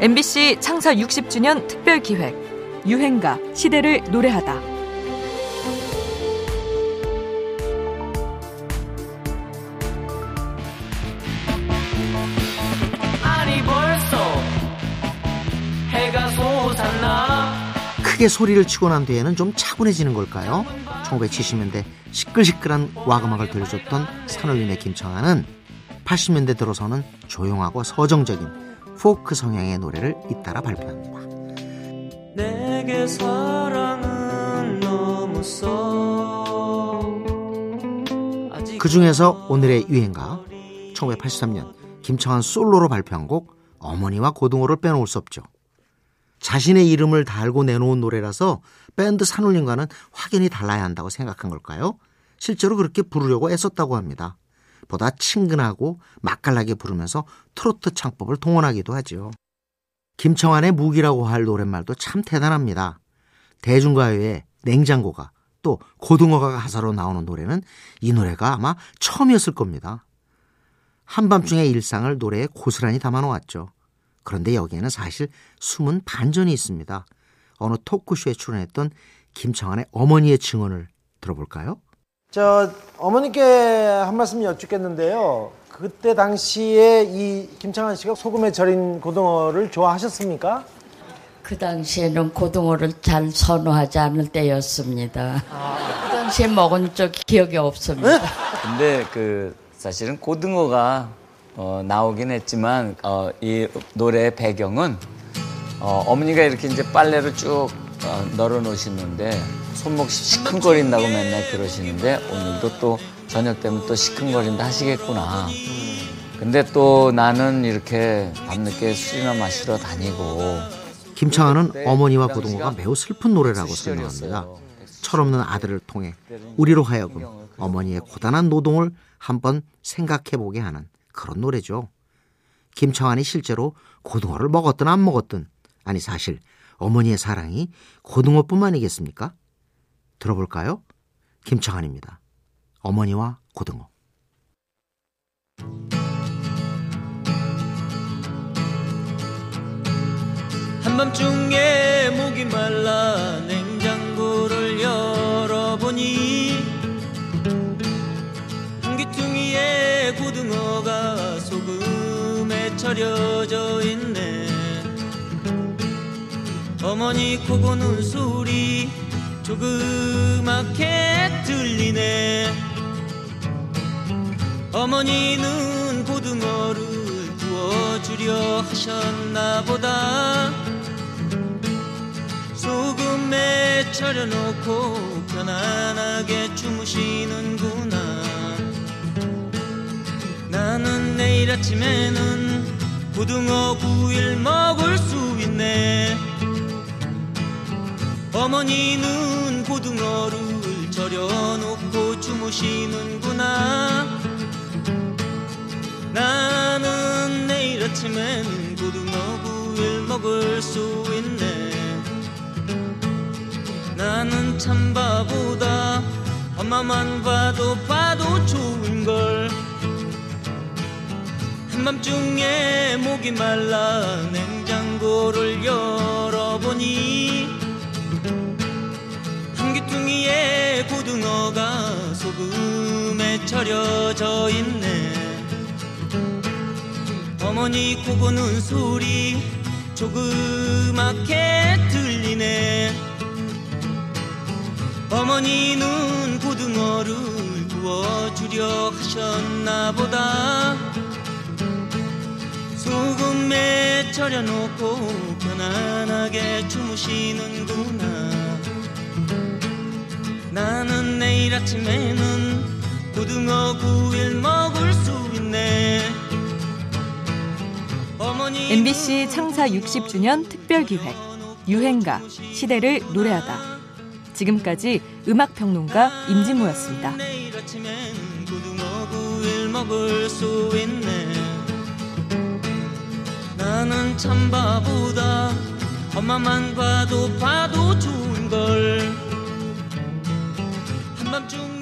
MBC 창사 60주년 특별 기획 유행가 시대를 노래하다. 아니 벌써 해가 솟았나 크게 소리를 치고 난 뒤에는 좀 차분해지는 걸까요? 1970년대 시끌시끌한 와그막을 들려줬던 산울림의 김청아는 80년대 들어서는 조용하고 서정적인 포크 성향의 노래를 잇따라 발표합니다. 내게 사랑은 너무 써 그 중에서 오늘의 유행가 1983년 김청한 솔로로 발표한 곡 어머니와 고등어를 빼놓을 수 없죠. 자신의 이름을 달고 내놓은 노래라서 밴드 산울림과는 확연히 달라야 한다고 생각한 걸까요? 실제로 그렇게 부르려고 애썼다고 합니다. 보다 친근하고 맛깔나게 부르면서 트로트 창법을 동원하기도 하죠. 김청환의 무기라고 할 노랫말도 참 대단합니다. 대중가요의 냉장고가 또 고등어가 가사로 나오는 노래는 이 노래가 아마 처음이었을 겁니다. 한밤중의 일상을 노래에 고스란히 담아놓았죠. 그런데 여기에는 사실 숨은 반전이 있습니다. 어느 토크쇼에 출연했던 김청환의 어머니의 증언을 들어볼까요? 저 어머니께 한 말씀 여쭙겠는데요. 그때 당시에 이 김창환 씨가 소금에 절인 고등어를 좋아하셨습니까? 그 당시에는 고등어를 잘 선호하지 않을 때였습니다. 그 당시에 먹은 적 기억이 없습니다. 근데 그 사실은 고등어가 어, 나오긴 했지만 어, 이 노래의 배경은 어머니가 이렇게 이제 빨래를 쭉 어, 널어 놓으시는데 손목 시큰거린다고 맨날 그러시는데 오늘도 또 저녁 되면 또 시큰거린다 하시겠구나. 근데 또 나는 이렇게 밤늦게 술이나 마시러 다니고 김창완은 어머니와 고등어가 매우 슬픈 노래라고 설명합니다. 철없는 아들을 통해 우리로 하여금 어머니의 고단한 노동을 한번 생각해 보게 하는 그런 노래죠. 김청환이 실제로 고등어를 먹었든 안 먹었든 아니 사실 어머니의 사랑이 고등어뿐만이겠습니까? 들어볼까요? 김청환입니다. 어머니와 고등어. 한밤중에 목이 말라 냉장고를 열어보니 한 귀퉁이에 고등어가 소금에 절여져 있네 어머니 코 고는 소리 조그맣게 들리네. 어머니는 고등어를 구워주려 하셨나 보다. 소금에 절여놓고 편안하게 주무시는구나. 나는 내일 아침에는 고등어 구이를 먹을 수 있네 어머니는 고등어를 절여놓고 주무시는구나. 나는 내일 아침에는 고등어 구이를 먹을 수 있네. 나는 참 바보다 엄마만 봐도 봐도 좋은걸. 한밤중에 목이 말라 냉장고를 열어보니 고등어가 소금에 절여져 있네. 어머니 코 고는 소리 조그맣게 들리네. 어머니는 고등어를 구워주려 하셨나 보다. 소금에 절여놓고 편안하게 주무시는구나 내일 아침에는 고등어 구이를 먹을 수 있네 MBC 창사 60주년 특별 기획 유행가 시대를 노래하다. 지금까지 음악 평론가 임진모였습니다. 내일 아침엔 고등어 구이를 먹을 수 있네 나는 참 바보다 엄마만 봐도 봐도 좋은걸 John